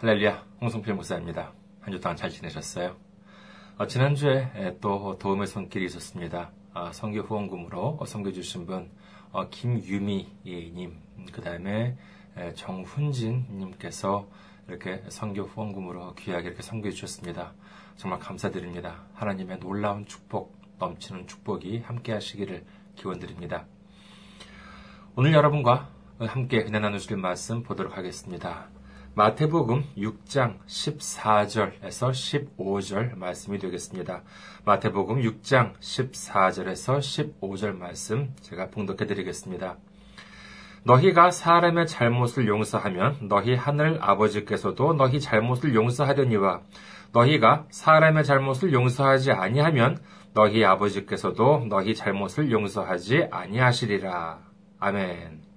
할렐루야, 홍성필 목사입니다. 한 주 동안 잘 지내셨어요? 어, 지난주에 또 도움의 손길이 있었습니다. 아, 성교 후원금으로 섬겨주신 분, 어, 김유미님, 그 다음에 정훈진님께서 이렇게 성교 후원금으로 귀하게 이렇게 섬겨주셨습니다. 정말 감사드립니다. 하나님의 놀라운 축복, 넘치는 축복이 함께 하시기를 기원드립니다. 오늘 여러분과 함께 은혜 나누실 말씀 보도록 하겠습니다. 마태복음 6장 14절에서 15절 말씀이 되겠습니다. 마태복음 6장 14절에서 15절 말씀 제가 봉독해 드리겠습니다. 너희가 사람의 잘못을 용서하면 너희 하늘 아버지께서도 너희 잘못을 용서하려니와 너희가 사람의 잘못을 용서하지 아니하면 너희 아버지께서도 너희 잘못을 용서하지 아니하시리라. 아멘.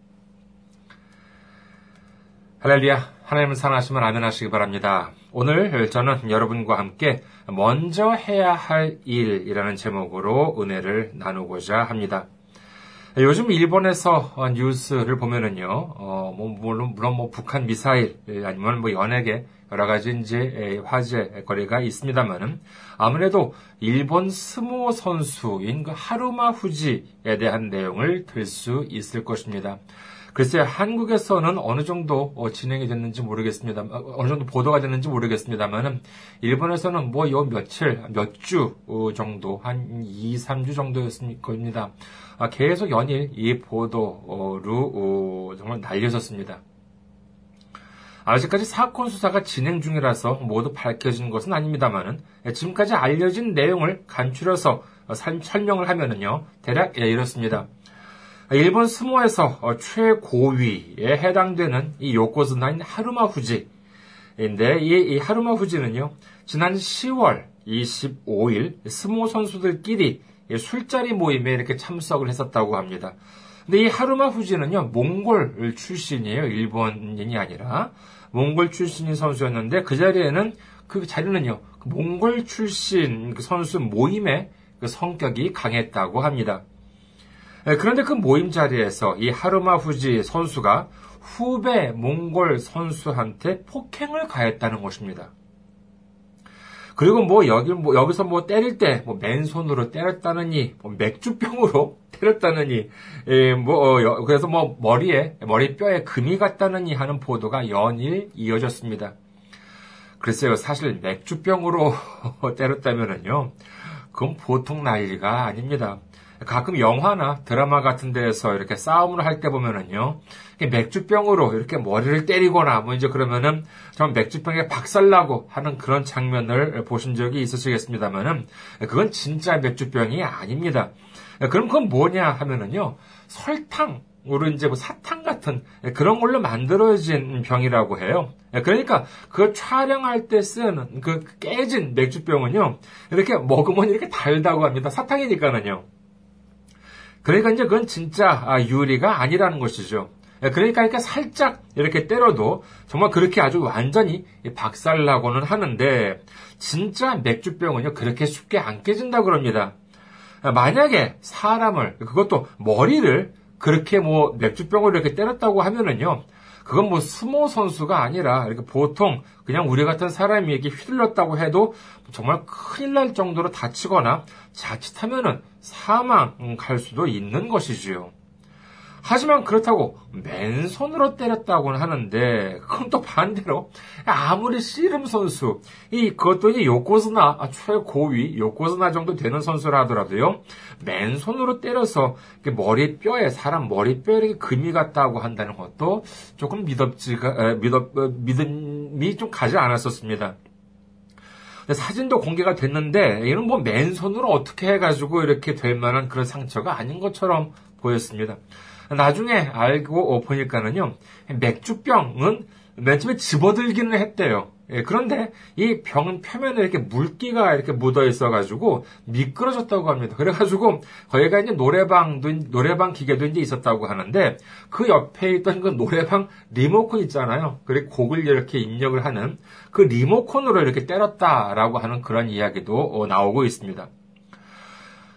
할렐루야. 하나님을 사랑하시면 아멘 하시기 바랍니다. 오늘 저는 여러분과 함께 먼저 해야 할 일이라는 제목으로 은혜를 나누고자 합니다. 요즘 일본에서 뉴스를 보면은요, 어, 뭐, 물론, 물론 뭐 북한 미사일 아니면 뭐 연예계 여러 가지 이제 화제 거리가 있습니다만은 아무래도 일본 스모 선수인 그 하루마 후지에 대한 내용을 들 수 있을 것입니다. 글쎄 한국에서는 어느 정도 어, 진행이 됐는지 모르겠습니다. 어, 어느 정도 보도가 됐는지 모르겠습니다만은 일본에서는 뭐 요 며칠 몇 주 정도 한 2, 3주 정도였을 겁니다. 아, 계속 연일 이 보도로 정말 날려졌습니다. 아직까지 사건 수사가 진행 중이라서 모두 밝혀진 것은 아닙니다만은 지금까지 알려진 내용을 간추려서 설명을 하면은요 대략 이렇습니다. 일본 스모에서 어, 최고위에 해당되는 이 요코즈나인 하루마 후지인데 이, 이 하루마 후지는요 지난 10월 25일 스모 선수들끼리 술자리 모임에 이렇게 참석을 했었다고 합니다. 근데 이 하루마 후지는요 몽골 출신이에요 일본인이 아니라 몽골 출신인 선수였는데 그 자리에는 그 자리는요 그 몽골 출신 그 선수 모임의 그 성격이 강했다고 합니다. 예, 그런데 그 모임 자리에서 이 하루마 후지 선수가 후배 몽골 선수한테 폭행을 가했다는 것입니다. 그리고 뭐 여기 뭐 여기서 뭐 때릴 때 뭐 맨손으로 때렸다느니 뭐 맥주병으로 때렸다느니 예, 뭐 어, 그래서 뭐 머리에 머리뼈에 금이 갔다느니 하는 보도가 연일 이어졌습니다. 글쎄요 사실 맥주병으로 때렸다면은요 그건 보통 난리가 아닙니다. 가끔 영화나 드라마 같은 데에서 이렇게 싸움을 할 때 보면은요, 맥주병으로 이렇게 머리를 때리거나 뭐 이제 그러면은 정 맥주병에 박살나고 하는 그런 장면을 보신 적이 있으시겠습니다만은 그건 진짜 맥주병이 아닙니다. 그럼 그건 뭐냐 하면은요, 설탕, 으로 이제 뭐 사탕 같은 그런 걸로 만들어진 병이라고 해요. 그러니까 그 촬영할 때 쓰는 그 깨진 맥주병은요, 이렇게 먹으면 이렇게 달다고 합니다. 사탕이니까는요. 그러니까 이제 그건 진짜 아, 유리가 아니라는 것이죠. 예, 그러니까 이렇게 살짝 이렇게 때려도 정말 그렇게 아주 완전히 박살나고는 하는데 진짜 맥주병은요 그렇게 쉽게 안 깨진다 그럽니다. 아, 만약에 사람을 그것도 머리를 그렇게 뭐 맥주병으로 이렇게 때렸다고 하면은요 그건 뭐 스모 선수가 아니라 이렇게 보통 그냥 우리 같은 사람이 이렇게 휘둘렀다고 해도 정말 큰일 날 정도로 다치거나 자칫하면은 사망 갈 수도 있는 것이지요. 하지만 그렇다고 맨손으로 때렸다고는 하는데 그건 또 반대로 아무리 씨름 선수 이 그것도 이제 요코스나 아, 최고위 요코스나 정도 되는 선수라 하더라도요 맨손으로 때려서 머리 뼈에 사람 머리 뼈에 금이 갔다고 한다는 것도 조금 믿었지가 믿었 어, 믿음이 좀 가지 않았었습니다. 사진도 공개가 됐는데 이는 뭐 맨손으로 어떻게 해가지고 이렇게 될 만한 그런 상처가 아닌 것처럼 보였습니다. 나중에 알고 보니까는요, 맥주병은 맨 처음에 집어들기는 했대요. 예, 그런데 이 병은 표면에 이렇게 물기가 이렇게 묻어 있어가지고 미끄러졌다고 합니다. 그래가지고 거기가 이제 노래방도 노래방 기계도 이제 있었다고 하는데 그 옆에 있던 그 노래방 리모컨 있잖아요. 그리고 곡을 이렇게 입력을 하는 그 리모컨으로 이렇게 때렸다라고 하는 그런 이야기도 어, 나오고 있습니다.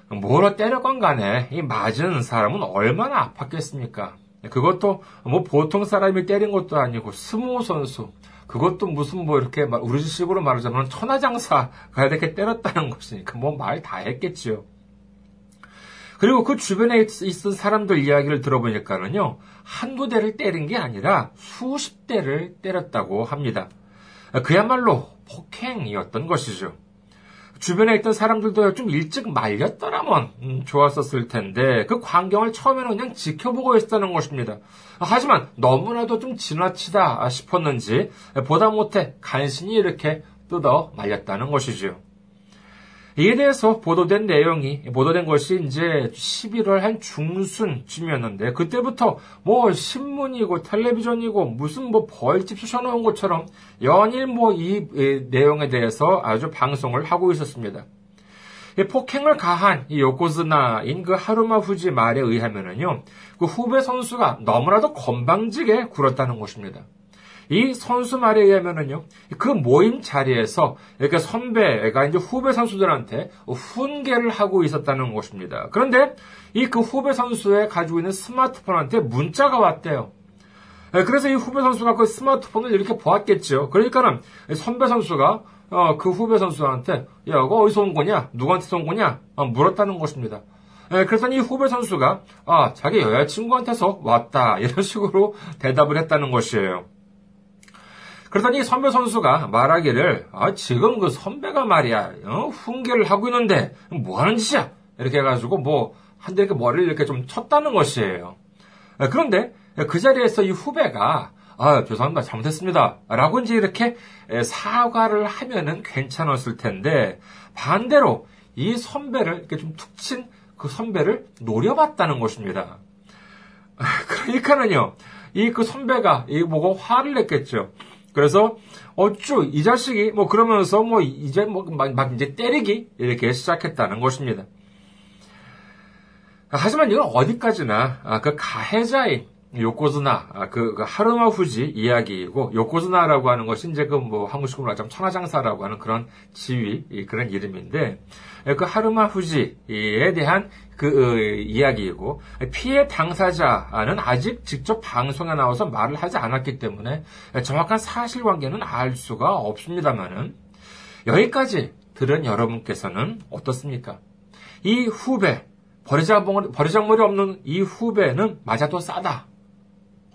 뭐로 때렸건 간에 이 맞은 사람은 얼마나 아팠겠습니까? 그것도 뭐 보통 사람이 때린 것도 아니고 스모 선수, 그것도 무슨 뭐 이렇게 우리식으로 말하자면 천하장사가 이렇게 때렸다는 것이니까 뭐 말 다 했겠지요. 그리고 그 주변에 있던 사람들 이야기를 들어보니까는요, 한두 대를 때린 게 아니라 수십 대를 때렸다고 합니다. 그야말로 폭행이었던 것이죠. 주변에 있던 사람들도 좀 일찍 말렸더라면 음, 좋았었을 텐데 그 광경을 처음에는 그냥 지켜보고 있었다는 것입니다. 하지만 너무나도 좀 지나치다 싶었는지 보다 못해 간신히 이렇게 뜯어 말렸다는 것이죠. 이에 대해서 보도된 내용이, 보도된 것이 이제 11월 한 중순쯤이었는데, 그때부터 뭐 신문이고 텔레비전이고 무슨 뭐 벌집 쑤셔놓은 것처럼 연일 뭐 이 내용에 대해서 아주 방송을 하고 있었습니다. 폭행을 가한 이 요코즈나인 그 하루마 후지 말에 의하면은요, 그 후배 선수가 너무나도 건방지게 굴었다는 것입니다. 이 선수 말에 의하면은요, 그 모임 자리에서 이렇게 선배가 이제 후배 선수들한테 훈계를 하고 있었다는 것입니다. 그런데 이 그 후배 선수의 가지고 있는 스마트폰한테 문자가 왔대요. 네, 그래서 이 후배 선수가 그 스마트폰을 이렇게 보았겠죠. 그러니까는 선배 선수가 어, 그 후배 선수한테 야, 이거 어디서 온 거냐? 누구한테 온 거냐? 어, 물었다는 것입니다. 네, 그래서 이 후배 선수가 아, 자기 여자친구한테서 왔다. 이런 식으로 대답을 했다는 것이에요. 그러더니 선배 선수가 말하기를 아, 지금 그 선배가 말이야 어? 훈계를 하고 있는데 뭐 하는 짓이야 이렇게 해가지고 뭐 한 대 이렇게 머리를 이렇게 좀 쳤다는 것이에요. 아, 그런데 그 자리에서 이 후배가 아 죄송합니다 잘못했습니다 라고 이제 이렇게 사과를 하면은 괜찮았을 텐데 반대로 이 선배를 이렇게 좀 툭 친 그 선배를 노려봤다는 것입니다. 아, 그러니까는요 이 그 선배가 이 보고 화를 냈겠죠. 그래서 어쭈 이 자식이 뭐 그러면서 뭐 이제 뭐막 막 이제 때리기 이렇게 시작했다는 것입니다. 하지만 이건 어디까지나 아, 그 가해자인 요코즈나 아, 그, 그 하루마 후지 이야기이고 요코즈나라고 하는 것이 이제 그 뭐 한국식으로 말하자면 천하장사라고 하는 그런 지위 그런 이름인데 그 하루마 후지에 대한 그 어, 이야기이고 피해 당사자는 아직 직접 방송에 나와서 말을 하지 않았기 때문에 정확한 사실관계는 알 수가 없습니다만은 여기까지 들은 여러분께서는 어떻습니까? 이 후배 버리장머리, 버리장머리 없는 이 후배는 맞아도 싸다.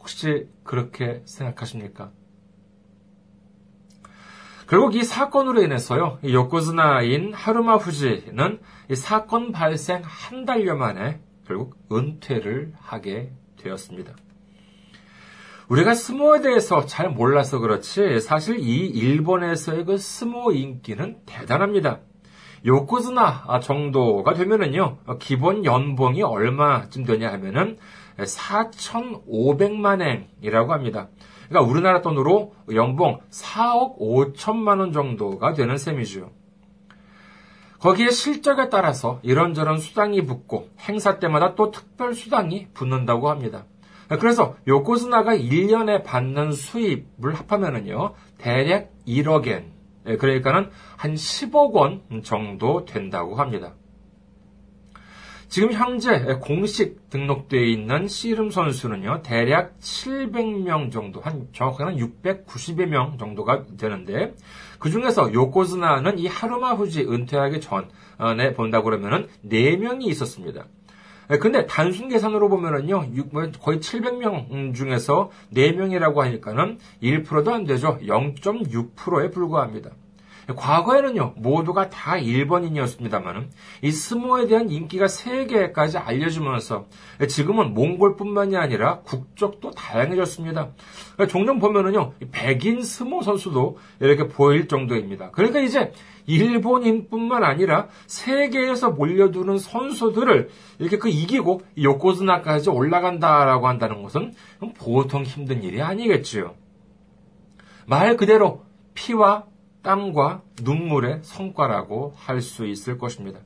혹시 그렇게 생각하십니까? 결국 이 사건으로 인해서요, 요코즈나인 하루마 후지는 이 사건 발생 한 달여 만에 결국 은퇴를 하게 되었습니다. 우리가 스모에 대해서 잘 몰라서 그렇지 사실 이 일본에서의 그 스모 인기는 대단합니다. 요코즈나 정도가 되면은요 기본 연봉이 얼마쯤 되냐 하면은 4,500만 엔이라고 합니다. 그러니까 우리나라 돈으로 연봉 4억 5천만 원 정도가 되는 셈이죠. 거기에 실적에 따라서 이런저런 수당이 붙고 행사 때마다 또 특별 수당이 붙는다고 합니다. 그래서 요코스나가 1년에 받는 수입을 합하면은요, 대략 1억 엔, 예, 그러니까는 한 10억 원 정도 된다고 합니다. 지금 현재 공식 등록되어 있는 씨름 선수는요, 대략 700명 정도, 한 정확하게는 690여 명 정도가 되는데, 그 중에서 요코즈나는 이 하루마 후지 은퇴하기 전에 본다고 그러면은 4명이 있었습니다. 근데 단순 계산으로 보면은요, 뭐 거의 700명 중에서 4명이라고 하니까는 1%도 안 되죠. 0.6%에 불과합니다. 과거에는요, 모두가 다 일본인이었습니다만, 이 스모에 대한 인기가 세계까지 알려지면서 지금은 몽골뿐만이 아니라 국적도 다양해졌습니다. 종종 보면은요, 백인 스모 선수도 이렇게 보일 정도입니다. 그러니까 이제 일본인뿐만 아니라 세계에서 몰려드는 선수들을 이렇게 그 이기고 요코즈나까지 올라간다라고 한다는 것은 보통 힘든 일이 아니겠지요. 말 그대로 피와 땀과 눈물의 성과라고 할 수 있을 것입니다.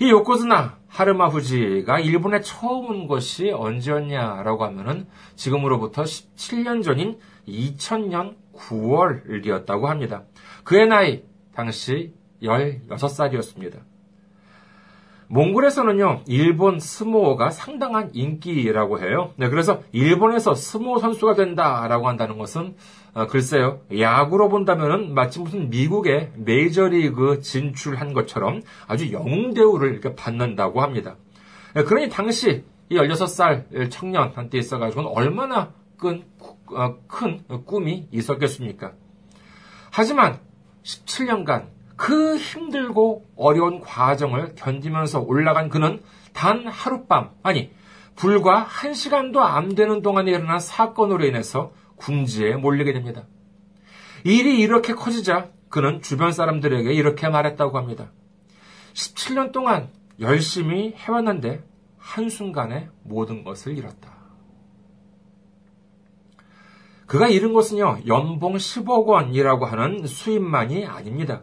이 요코즈나 하르마 후지가 일본에 처음 온 것이 언제였냐라고 하면은 지금으로부터 17년 전인 2000년 9월이었다고 합니다. 그의 나이 당시 16살이었습니다. 몽골에서는요, 일본 스모어가 상당한 인기라고 해요. 네, 그래서 일본에서 스모어 선수가 된다라고 한다는 것은, 어, 글쎄요, 야구로 본다면은 마치 무슨 미국의 메이저리그 진출한 것처럼 아주 영웅 대우를 이렇게 받는다고 합니다. 네, 그러니 당시 이 16살 청년한테 있어가지고는 얼마나 큰, 어, 큰 꿈이 있었겠습니까? 하지만 17년간 그 힘들고 어려운 과정을 견디면서 올라간 그는 단 하룻밤, 아니, 불과 한 시간도 안 되는 동안에 일어난 사건으로 인해서 궁지에 몰리게 됩니다. 일이 이렇게 커지자 그는 주변 사람들에게 이렇게 말했다고 합니다. 17년 동안 열심히 해왔는데 한순간에 모든 것을 잃었다. 그가 잃은 것은요, 연봉 10억 원이라고 하는 수입만이 아닙니다.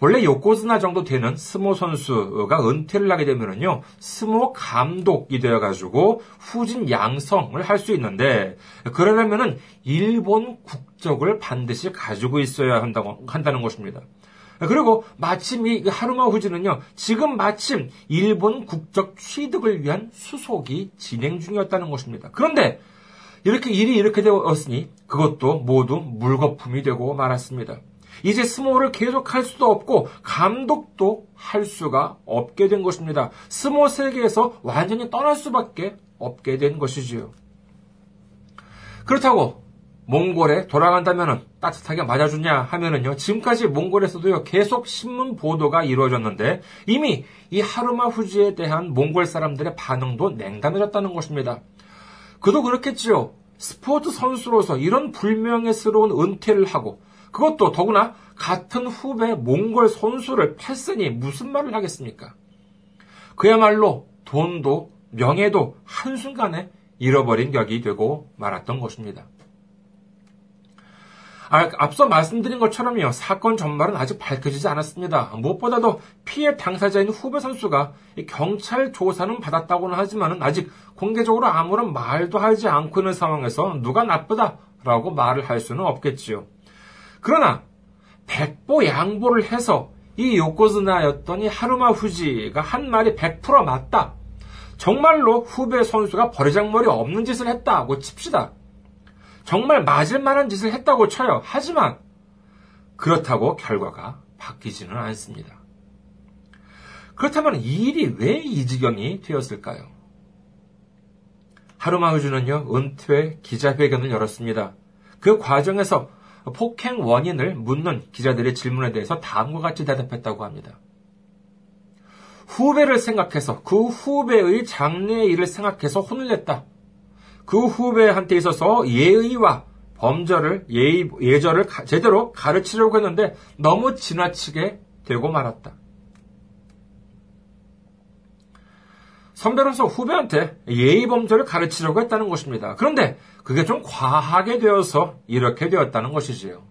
본래 요코즈나 정도 되는 스모 선수가 은퇴를 하게 되면은요, 스모 감독이 되어가지고 후진 양성을 할 수 있는데, 그러려면은 일본 국적을 반드시 가지고 있어야 한다고, 한다는 것입니다. 그리고 마침 이 하루마 후지는요, 지금 마침 일본 국적 취득을 위한 수속이 진행 중이었다는 것입니다. 그런데 이렇게 일이 이렇게 되었으니 그것도 모두 물거품이 되고 말았습니다. 이제 스모를 계속할 수도 없고 감독도 할 수가 없게 된 것입니다. 스모 세계에서 완전히 떠날 수밖에 없게 된 것이지요. 그렇다고 몽골에 돌아간다면 따뜻하게 맞아주냐 하면은요, 지금까지 몽골에서도요, 계속 신문 보도가 이루어졌는데, 이미 이 하루마 후지에 대한 몽골 사람들의 반응도 냉담해졌다는 것입니다. 그도 그렇겠지요. 스포츠 선수로서 이런 불명예스러운 은퇴를 하고, 그것도 더구나 같은 후배 몽골 선수를 팼으니 무슨 말을 하겠습니까? 그야말로 돈도 명예도 한순간에 잃어버린 격이 되고 말았던 것입니다. 아, 앞서 말씀드린 것처럼요, 사건 전말은 아직 밝혀지지 않았습니다. 무엇보다도 피해 당사자인 후배 선수가 경찰 조사는 받았다고는 하지만 아직 공개적으로 아무런 말도 하지 않고 있는 상황에서 누가 나쁘다라고 말을 할 수는 없겠지요. 그러나 백보 양보를 해서 이 요코즈나였던 이 하루마 후지가 한 말이 100% 맞다. 정말로 후배 선수가 버리장머리 없는 짓을 했다고 칩시다. 정말 맞을 만한 짓을 했다고 쳐요. 하지만 그렇다고 결과가 바뀌지는 않습니다. 그렇다면 이 일이 왜 이 지경이 되었을까요? 하루마 후주는요, 은퇴 기자회견을 열었습니다. 그 과정에서 폭행 원인을 묻는 기자들의 질문에 대해서 다음과 같이 대답했다고 합니다. 후배를 생각해서 그 후배의 장래 일을 생각해서 혼을 냈다. 그 후배한테 있어서 예의와 범절을 예의, 예절을 가, 제대로 가르치려고 했는데 너무 지나치게 되고 말았다. 선배로서 후배한테 예의 범절을 가르치려고 했다는 것입니다. 그런데 그게 좀 과하게 되어서 이렇게 되었다는 것이지요.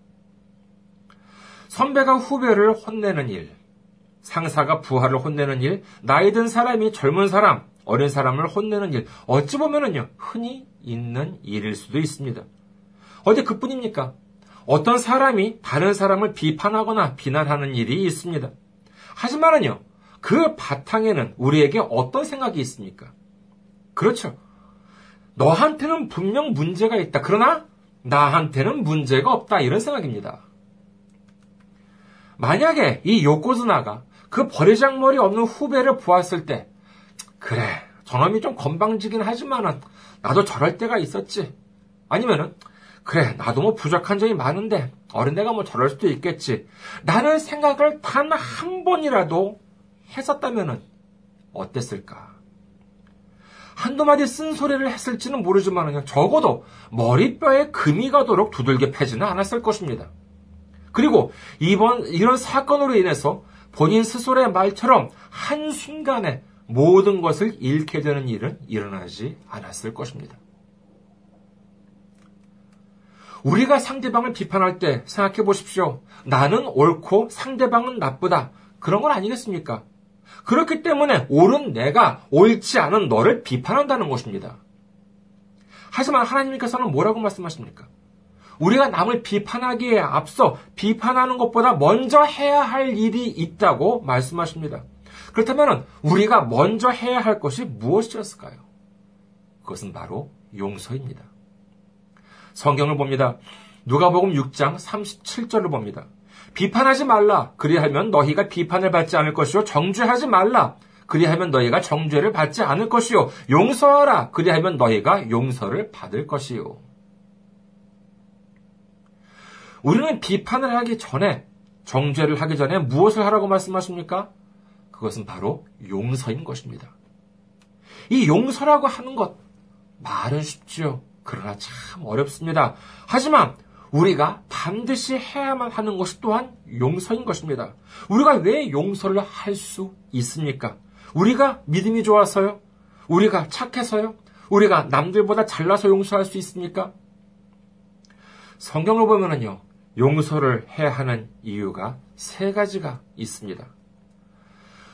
선배가 후배를 혼내는 일, 상사가 부하를 혼내는 일, 나이 든 사람이 젊은 사람, 어린 사람을 혼내는 일, 어찌 보면은요, 흔히 있는 일일 수도 있습니다. 어디 그뿐입니까? 어떤 사람이 다른 사람을 비판하거나 비난하는 일이 있습니다. 하지만은요, 그 바탕에는 우리에게 어떤 생각이 있습니까? 그렇죠. 너한테는 분명 문제가 있다. 그러나 나한테는 문제가 없다. 이런 생각입니다. 만약에 이 요코즈나가 그 버리장머리 없는 후배를 보았을 때, 그래, 저놈이 좀 건방지긴 하지만은, 나도 저럴 때가 있었지. 아니면은, 그래, 나도 뭐 부족한 점이 많은데, 어린애가 뭐 저럴 수도 있겠지. 나는 생각을 단 한 번이라도 했었다면은 어땠을까? 한두 마디 쓴소리를 했을지는 모르지만 적어도 머리뼈에 금이 가도록 두들겨 패지는 않았을 것입니다. 그리고 이번 이런 사건으로 인해서 본인 스스로의 말처럼 한순간에 모든 것을 잃게 되는 일은 일어나지 않았을 것입니다. 우리가 상대방을 비판할 때 생각해 보십시오. 나는 옳고 상대방은 나쁘다. 그런 건 아니겠습니까? 그렇기 때문에 옳은 내가 옳지 않은 너를 비판한다는 것입니다. 하지만 하나님께서는 뭐라고 말씀하십니까? 우리가 남을 비판하기에 앞서 비판하는 것보다 먼저 해야 할 일이 있다고 말씀하십니다. 그렇다면 우리가 먼저 해야 할 것이 무엇이었을까요? 그것은 바로 용서입니다. 성경을 봅니다. 누가복음 6장 37절을 봅니다. 비판하지 말라. 그리하면 너희가 비판을 받지 않을 것이요 정죄하지 말라. 그리하면 너희가 정죄를 받지 않을 것이요 용서하라. 그리하면 너희가 용서를 받을 것이요. 우리는 비판을 하기 전에 정죄를 하기 전에 무엇을 하라고 말씀하십니까? 그것은 바로 용서인 것입니다. 이 용서라고 하는 것 말은 쉽지요. 그러나 참 어렵습니다. 하지만 우리가 반드시 해야만 하는 것이 또한 용서인 것입니다. 우리가 왜 용서를 할 수 있습니까? 우리가 믿음이 좋아서요? 우리가 착해서요? 우리가 남들보다 잘나서 용서할 수 있습니까? 성경을 보면은요, 용서를 해야 하는 이유가 세 가지가 있습니다.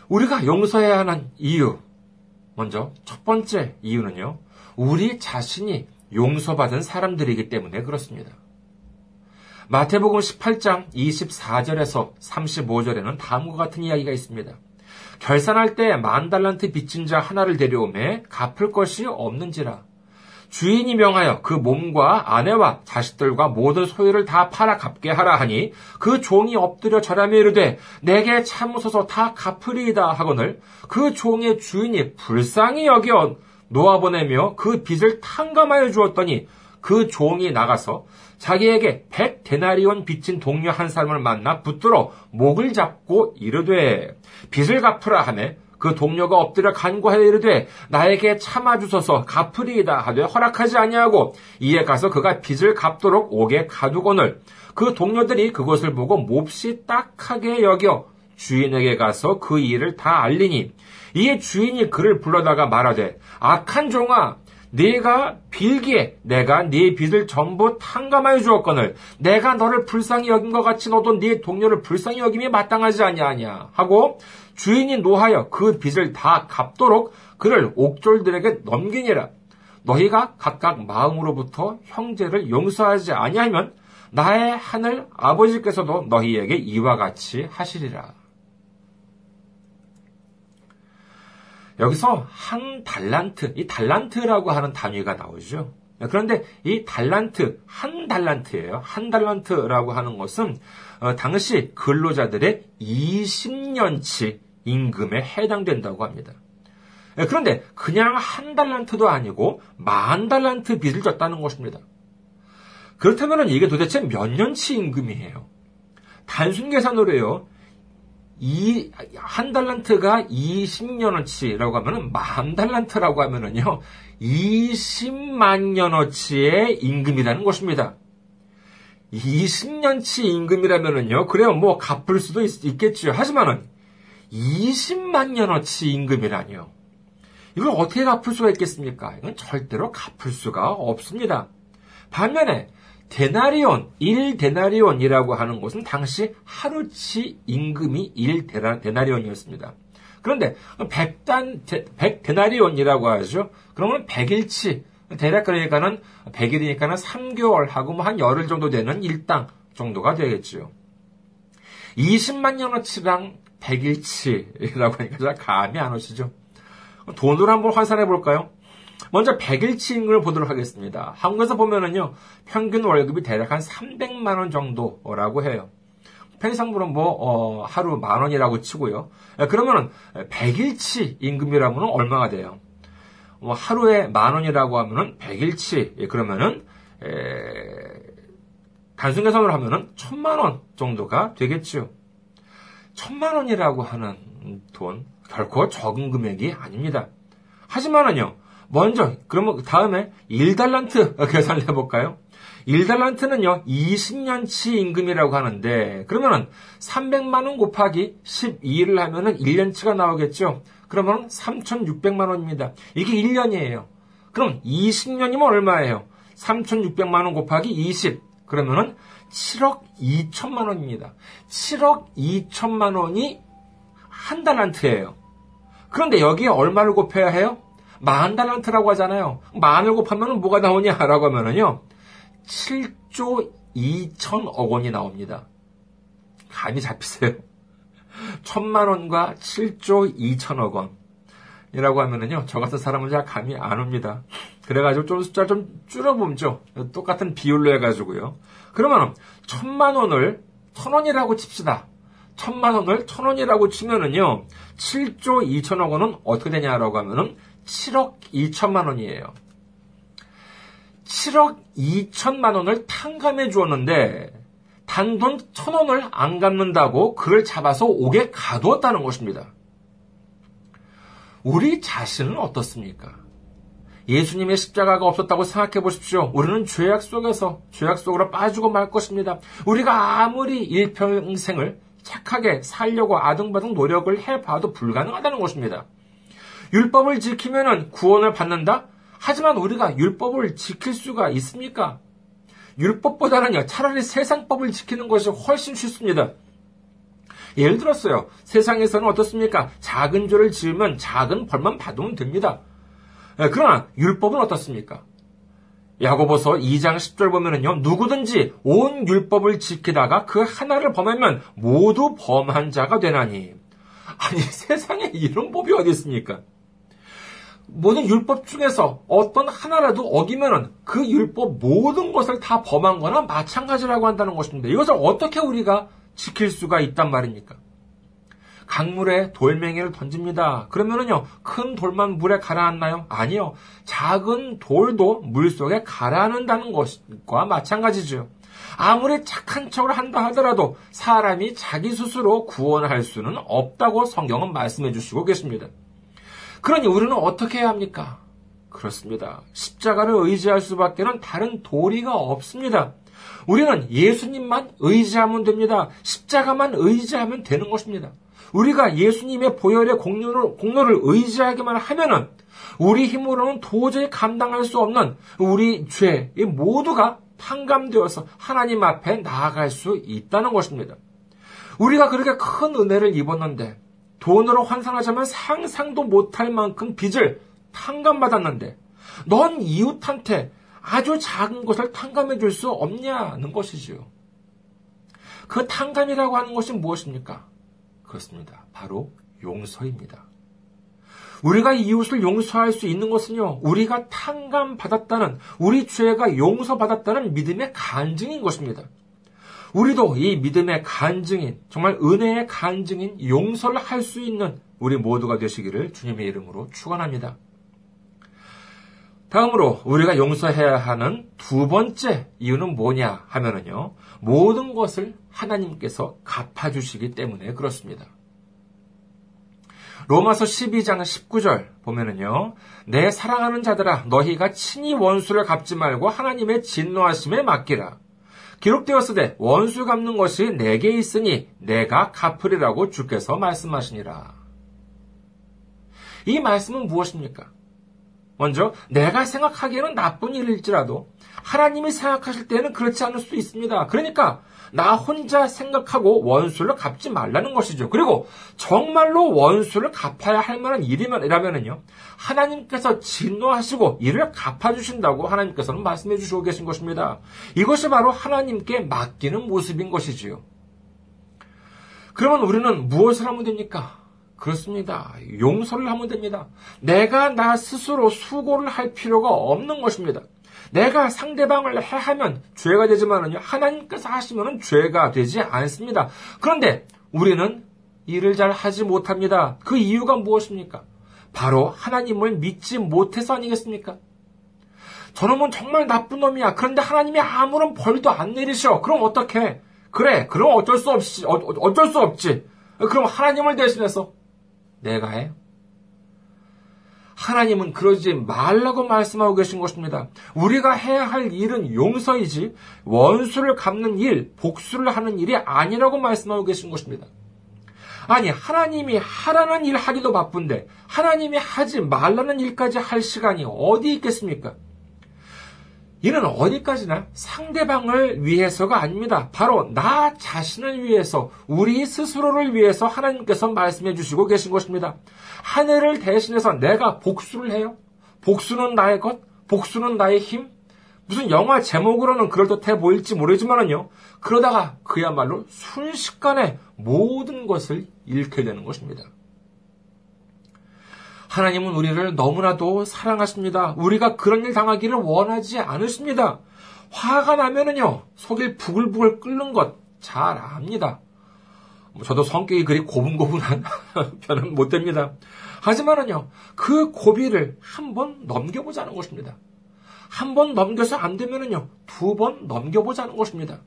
우리가 용서해야 하는 이유. 먼저 첫 번째 이유는요, 우리 자신이 용서받은 사람들이기 때문에 그렇습니다. 마태복음 18장 24절에서 35절에는 다음과 같은 이야기가 있습니다. 결산할 때 만 달란트 빚진 자 하나를 데려오매 갚을 것이 없는지라. 주인이 명하여 그 몸과 아내와 자식들과 모든 소유를 다 팔아 갚게 하라 하니 그 종이 엎드려 절하며 이르되 내게 참으소서 다 갚으리이다 하거늘 그 종의 주인이 불쌍히 여겨 놓아보내며 그 빚을 탕감하여 주었더니 그 종이 나가서 자기에게 백 데나리온 빚진 동료 한 사람을 만나 붙들어 목을 잡고 이르되 빚을 갚으라 하매 그 동료가 엎드려 간구하여 이르되 나에게 참아주소서 갚으리이다 하되 허락하지 아니하고 이에 가서 그가 빚을 갚도록 옥에 가두거늘 그 동료들이 그것을 보고 몹시 딱하게 여겨 주인에게 가서 그 일을 다 알리니 이에 주인이 그를 불러다가 말하되 악한 종아 네가 빌기에 내가 네 빚을 전부 탕감하여 주었거늘. 내가 너를 불쌍히 여긴 것 같이 너도 네 동료를 불쌍히 여김이 마땅하지 아니하냐? 하고 주인이 노하여 그 빚을 다 갚도록 그를 옥졸들에게 넘기니라. 너희가 각각 마음으로부터 형제를 용서하지 아니하면 나의 하늘 아버지께서도 너희에게 이와 같이 하시리라. 여기서 한 달란트, 이 달란트라고 하는 단위가 나오죠. 그런데 이 달란트, 한 달란트예요. 한 달란트라고 하는 것은 어, 당시 근로자들의 20년치 임금에 해당된다고 합니다. 그런데 그냥 한 달란트도 아니고 만 달란트 빚을 졌다는 것입니다. 그렇다면 이게 도대체 몇 년치 임금이에요? 단순 계산으로요. 이, 한 달란트가 20년어치라고 하면은, 만 달란트라고 하면은요, 20만 년어치의 임금이라는 것입니다. 20년치 임금이라면은요, 그래요, 뭐, 갚을 수도 있, 겠죠 하지만은, 20만 년어치 임금이라니요. 이걸 어떻게 갚을 수가 있겠습니까? 이건 절대로 갚을 수가 없습니다. 반면에, 데나리온, 1데나리온이라고 하는 것은 당시 하루치 임금이 1데나리온이었습니다. 그런데 100단, 100데나리온이라고 하죠. 그러면 100일치, 대략 그러니까는 100일이니까는 3개월 하고 뭐 한 열흘 정도 되는 일당 정도가 되겠지요. 20만 년어치랑 100일치라고 하니까 잘 감이 안 오시죠? 돈으로 한번 환산해 볼까요? 먼저 100일치 임금을 보도록 하겠습니다. 한국에서 보면은요, 평균 월급이 대략 한 300만원 정도라고 해요. 편의상품은 뭐, 어, 하루 만 원이라고 치고요. 예, 그러면은 100일치 임금이라면 얼마가 돼요? 뭐 하루에 만 원이라고 하면은 100일치, 예, 그러면은, 에, 단순 계산을 하면은 천만 원 정도가 되겠죠. 천만 원이라고 하는 돈, 결코 적은 금액이 아닙니다. 하지만은요, 먼저, 그러면 다음에 1달란트 계산을 해볼까요? 1달란트는요, 20년치 임금이라고 하는데, 그러면은 300만원 곱하기 12를 하면은 1년치가 나오겠죠? 그러면 3,600만원입니다. 이게 1년이에요. 그럼 20년이면 얼마예요? 3,600만원 곱하기 20. 그러면은 7억 2천만 원입니다. 7억 2천만 원이 한 달란트예요. 그런데 여기에 얼마를 곱해야 해요? 만 달란트라고 하잖아요. 만을 곱하면 뭐가 나오냐라고 하면은요. 7조 2천억 원이 나옵니다. 감이 잡히세요? 천만 원과 7조 2천억 원. 이라고 하면은요, 저 같은 사람은 잘 감이 안 옵니다. 그래가지고 좀 숫자 좀 줄여보죠. 똑같은 비율로 해가지고요. 그러면 천만 원을 천 원이라고 칩시다. 천만 원을 천 원이라고 치면은요, 7조 2천억 원은 어떻게 되냐라고 하면은 7억 2천만 원이에요. 7억 2천만 원을 탕감해 주었는데, 단돈 천 원을 안 갚는다고 그를 잡아서 옥에 가두었다는 것입니다. 우리 자신은 어떻습니까? 예수님의 십자가가 없었다고 생각해 보십시오. 우리는 죄악 속에서 죄악 속으로 빠지고 말 것입니다. 우리가 아무리 일평생을 착하게 살려고 아등바등 노력을 해봐도 불가능하다는 것입니다. 율법을 지키면 구원을 받는다? 하지만 우리가 율법을 지킬 수가 있습니까? 율법보다는요, 차라리 세상법을 지키는 것이 훨씬 쉽습니다. 예를 들었어요. 세상에서는 어떻습니까? 작은 죄를 지으면 작은 벌만 받으면 됩니다. 예, 그러나 율법은 어떻습니까? 야고보서 2장 10절 보면은요, 누구든지 온 율법을 지키다가 그 하나를 범하면 모두 범한 자가 되나니. 아니, 세상에 이런 법이 어디 있습니까? 모든 율법 중에서 어떤 하나라도 어기면은 그 율법 모든 것을 다 범한 거나 마찬가지라고 한다는 것입니다. 이것을 어떻게 우리가 지킬 수가 있단 말입니까? 강물에 돌멩이를 던집니다. 그러면은요, 큰 돌만 물에 가라앉나요? 아니요. 작은 돌도 물 속에 가라앉는다는 것과 마찬가지죠. 아무리 착한 척을 한다 하더라도 사람이 자기 스스로 구원할 수는 없다고 성경은 말씀해 주시고 계십니다. 그러니 우리는 어떻게 해야 합니까? 그렇습니다. 십자가를 의지할 수밖에는 다른 도리가 없습니다. 우리는 예수님만 의지하면 됩니다. 십자가만 의지하면 되는 것입니다. 우리가 예수님의 보혈의 공로를, 공로를 의지하기만 하면은 우리 힘으로는 도저히 감당할 수 없는 우리 죄 모두가 탕감되어서 하나님 앞에 나아갈 수 있다는 것입니다. 우리가 그렇게 큰 은혜를 입었는데 돈으로 환산하자면 상상도 못할 만큼 빚을 탕감받았는데 넌 이웃한테 아주 작은 것을 탕감해 줄 수 없냐는 것이지요. 그 탕감이라고 하는 것이 무엇입니까? 그렇습니다. 바로 용서입니다. 우리가 이웃을 용서할 수 있는 것은요, 우리가 탕감받았다는, 우리 죄가 용서받았다는 믿음의 간증인 것입니다. 우리도 이 믿음의 간증인, 정말 은혜의 간증인 용서를 할 수 있는 우리 모두가 되시기를 주님의 이름으로 축원합니다. 다음으로 우리가 용서해야 하는 두 번째 이유는 뭐냐 하면은요. 모든 것을 하나님께서 갚아 주시기 때문에 그렇습니다. 로마서 12장 19절 보면은요. 내 사랑하는 자들아 너희가 친히 원수를 갚지 말고 하나님의 진노하심에 맡기라. 기록되었으되 원수 갚는 것이 내게 있으니 내가 갚으리라고 주께서 말씀하시니라. 이 말씀은 무엇입니까? 먼저 내가 생각하기에는 나쁜 일일지라도 하나님이 생각하실 때는 그렇지 않을 수 있습니다. 그러니까 나 혼자 생각하고 원수를 갚지 말라는 것이죠. 그리고 정말로 원수를 갚아야 할 만한 일이면이라면은요. 하나님께서 진노하시고 이를 갚아주신다고 하나님께서는 말씀해 주시고 계신 것입니다. 이것이 바로 하나님께 맡기는 모습인 것이지요. 그러면 우리는 무엇을 하면 됩니까? 그렇습니다. 용서를 하면 됩니다. 내가 나 스스로 수고를 할 필요가 없는 것입니다. 내가 상대방을 해하면 죄가 되지만은요, 하나님께서 하시면은 죄가 되지 않습니다. 그런데 우리는 일을 잘 하지 못합니다. 그 이유가 무엇입니까? 바로 하나님을 믿지 못해서 아니겠습니까? 저놈은 정말 나쁜 놈이야. 그런데 하나님이 아무런 벌도 안 내리셔. 그럼 어떻게? 그래, 그럼 어쩔 수 없지. 어, 어쩔 수 없지. 그럼 하나님을 대신해서 내가 해? 하나님은 그러지 말라고 말씀하고 계신 것입니다. 우리가 해야 할 일은 용서이지 원수를 갚는 일, 복수를 하는 일이 아니라고 말씀하고 계신 것입니다. 아니, 하나님이 하라는 일 하기도 바쁜데 하나님이 하지 말라는 일까지 할 시간이 어디 있겠습니까? 이는 어디까지나 상대방을 위해서가 아닙니다. 바로 나 자신을 위해서, 우리 스스로를 위해서 하나님께서 말씀해 주시고 계신 것입니다. 하늘을 대신해서 내가 복수를 해요? 복수는 나의 것? 복수는 나의 힘? 무슨 영화 제목으로는 그럴듯해 보일지 모르지만은요, 그러다가 그야말로 순식간에 모든 것을 잃게 되는 것입니다. 하나님은 우리를 너무나도 사랑하십니다. 우리가 그런 일 당하기를 원하지 않으십니다. 화가 나면은요, 속이 부글부글 끓는 것 잘 압니다. 뭐 저도 성격이 그리 고분고분한 편은 못 됩니다. 하지만은요, 그 고비를 한 번 넘겨보자는 것입니다. 한 번 넘겨서 안 되면은요, 두 번 넘겨보자는 것입니다.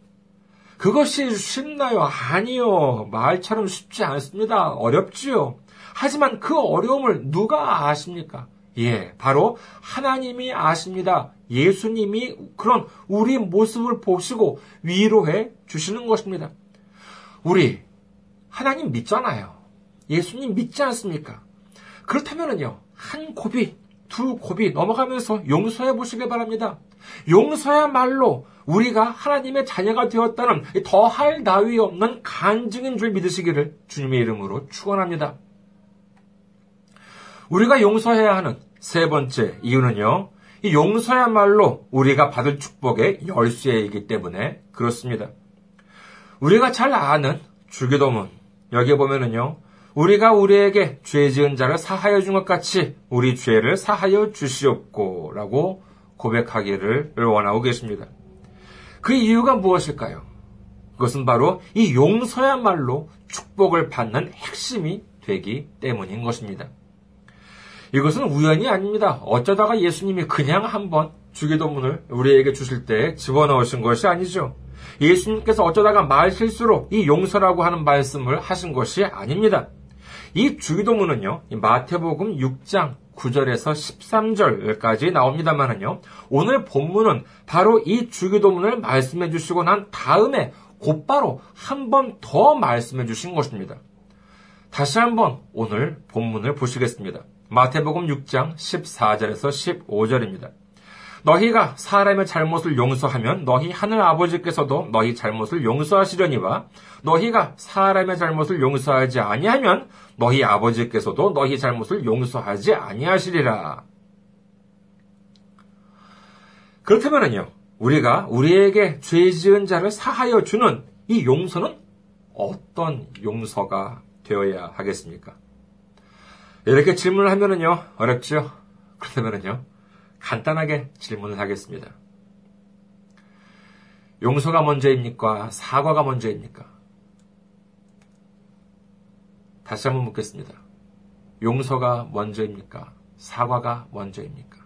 그것이 쉽나요? 아니요. 말처럼 쉽지 않습니다. 어렵지요. 하지만 그 어려움을 누가 아십니까? 예, 바로 하나님이 아십니다. 예수님이 그런 우리 모습을 보시고 위로해 주시는 것입니다. 우리 하나님 믿잖아요. 예수님 믿지 않습니까? 그렇다면은요, 한 고비, 두 고비 넘어가면서 용서해 보시길 바랍니다. 용서야말로 우리가 하나님의 자녀가 되었다는 더할 나위 없는 간증인 줄 믿으시기를 주님의 이름으로 축원합니다. 우리가 용서해야 하는 세 번째 이유는요. 이 용서야말로 우리가 받을 축복의 열쇠이기 때문에 그렇습니다. 우리가 잘 아는 주기도문 여기에 보면은요. 우리가 우리에게 죄 지은 자를 사하여 준 것 같이 우리 죄를 사하여 주시옵고 라고 고백하기를 원하고 계십니다. 그 이유가 무엇일까요? 그것은 바로 이 용서야말로 축복을 받는 핵심이 되기 때문인 것입니다. 이것은 우연이 아닙니다. 어쩌다가 예수님이 그냥 한번 주기도문을 우리에게 주실 때 집어넣으신 것이 아니죠. 예수님께서 어쩌다가 말 실수로 이 용서라고 하는 말씀을 하신 것이 아닙니다. 이 주기도문은요, 마태복음 6장 9절에서 13절까지 나옵니다만은요, 오늘 본문은 바로 이 주기도문을 말씀해 주시고 난 다음에 곧바로 한 번 더 말씀해 주신 것입니다. 다시 한번 오늘 본문을 보시겠습니다. 마태복음 6장 14절에서 15절입니다. 너희가 사람의 잘못을 용서하면 너희 하늘 아버지께서도 너희 잘못을 용서하시려니와 너희가 사람의 잘못을 용서하지 아니하면 너희 아버지께서도 너희 잘못을 용서하지 아니하시리라. 그렇다면요, 우리가 우리에게 죄 지은 자를 사하여 주는 이 용서는 어떤 용서가 되어야 하겠습니까? 이렇게 질문을 하면은요, 어렵죠? 그렇다면은요, 간단하게 질문을 하겠습니다. 용서가 먼저입니까? 사과가 먼저입니까? 다시 한번 묻겠습니다. 용서가 먼저입니까? 사과가 먼저입니까?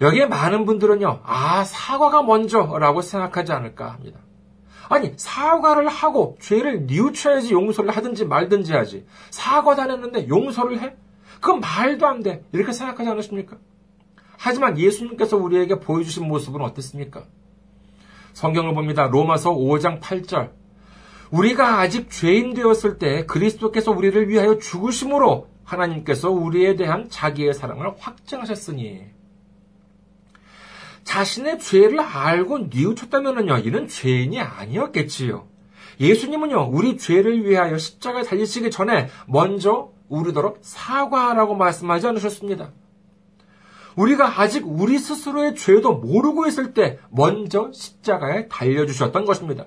여기에 많은 분들은요, 아, 사과가 먼저라고 생각하지 않을까 합니다. 아니, 사과를 하고 죄를 뉘우쳐야지 용서를 하든지 말든지 하지. 사과도 안 했는데 용서를 해? 그건 말도 안 돼. 이렇게 생각하지 않으십니까? 하지만 예수님께서 우리에게 보여주신 모습은 어땠습니까? 성경을 봅니다. 로마서 5장 8절. 우리가 아직 죄인 되었을 때 그리스도께서 우리를 위하여 죽으심으로 하나님께서 우리에 대한 자기의 사랑을 확증하셨으니 자신의 죄를 알고 뉘우쳤다면요, 이는 죄인이 아니었겠지요. 예수님은요, 우리 죄를 위하여 십자가에 달리시기 전에 먼저 우리더러 사과라고 말씀하지 않으셨습니다. 우리가 아직 우리 스스로의 죄도 모르고 있을 때 먼저 십자가에 달려주셨던 것입니다.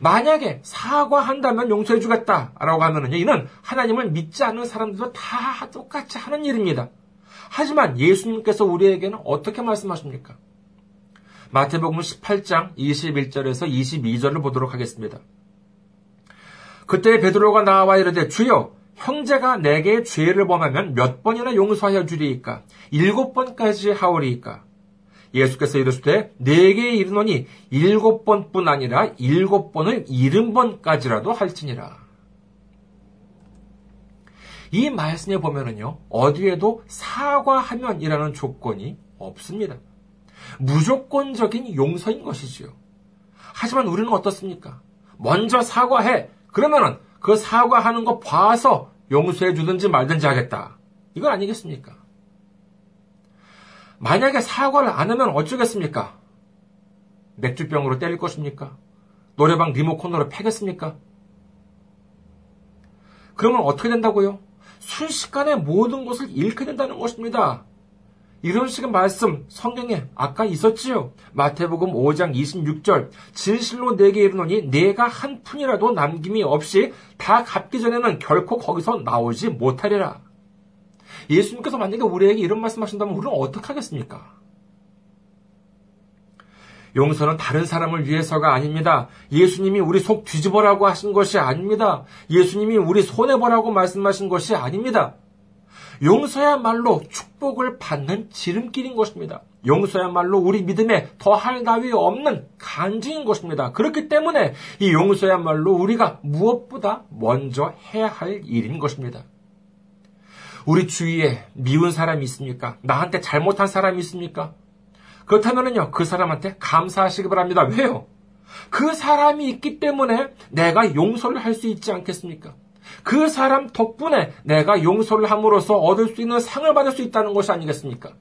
만약에 사과한다면 용서해 주겠다라고 하면은 이는 하나님을 믿지 않는 사람들도 다 똑같이 하는 일입니다. 하지만 예수님께서 우리에게는 어떻게 말씀하십니까? 마태복음 18장 21절에서 22절을 보도록 하겠습니다. 그때 베드로가 나와 이르되 주여 형제가 내게 죄를 범하면 몇 번이나 용서하여 주리이까 일곱 번까지 하오리이까 예수께서 이르시되 내게 이르노니 일곱 번뿐 아니라 일곱 번을 일흔 번까지라도 할지니라. 이 말씀에 보면은요, 어디에도 사과하면이라는 조건이 없습니다. 무조건적인 용서인 것이지요. 하지만 우리는 어떻습니까? 먼저 사과해. 그러면은 그 사과하는 거 봐서 용서해 주든지 말든지 하겠다. 이건 아니겠습니까? 만약에 사과를 안 하면 어쩌겠습니까? 맥주병으로 때릴 것입니까? 노래방 리모컨으로 패겠습니까? 그러면 어떻게 된다고요? 순식간에 모든 것을 잃게 된다는 것입니다. 이런 식의 말씀 성경에 아까 있었지요. 마태복음 5장 26절 진실로 내게 이르노니 내가 한 푼이라도 남김이 없이 다 갚기 전에는 결코 거기서 나오지 못하리라. 예수님께서 만약에 우리에게 이런 말씀하신다면 우리는 어떻게 하겠습니까? 용서는 다른 사람을 위해서가 아닙니다. 예수님이 우리 속 뒤집어라고 하신 것이 아닙니다. 예수님이 우리 손해보라고 말씀하신 것이 아닙니다. 용서야말로 축복을 받는 지름길인 것입니다. 용서야말로 우리 믿음에 더할 나위 없는 간증인 것입니다. 그렇기 때문에 이 용서야말로 우리가 무엇보다 먼저 해야 할 일인 것입니다. 우리 주위에 미운 사람이 있습니까? 나한테 잘못한 사람이 있습니까? 그렇다면요, 그 사람한테 감사하시기 바랍니다. 왜요? 그 사람이 있기 때문에 내가 용서를 할 수 있지 않겠습니까? 그 사람 덕분에 내가 용서를 함으로써 얻을 수 있는 상을 받을 수 있다는 것이 아니겠습니까?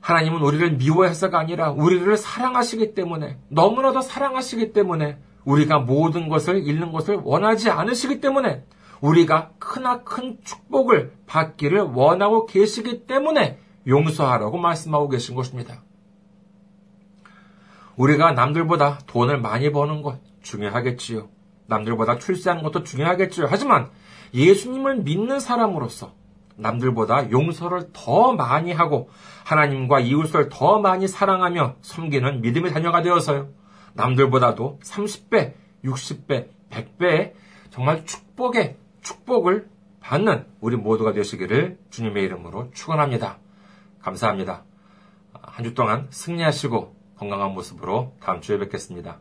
하나님은 우리를 미워해서가 아니라 우리를 사랑하시기 때문에, 너무나도 사랑하시기 때문에, 우리가 모든 것을 잃는 것을 원하지 않으시기 때문에, 우리가 크나큰 축복을 받기를 원하고 계시기 때문에 용서하라고 말씀하고 계신 것입니다. 우리가 남들보다 돈을 많이 버는 것 중요하겠지요. 남들보다 출세한 것도 중요하겠지요. 하지만 예수님을 믿는 사람으로서 남들보다 용서를 더 많이 하고 하나님과 이웃을 더 많이 사랑하며 섬기는 믿음의 자녀가 되어서요. 남들보다도 30배, 60배, 100배의 정말 축복의 축복을 받는 우리 모두가 되시기를 주님의 이름으로 축원합니다. 감사합니다. 한 주 동안 승리하시고 건강한 모습으로 다음 주에 뵙겠습니다.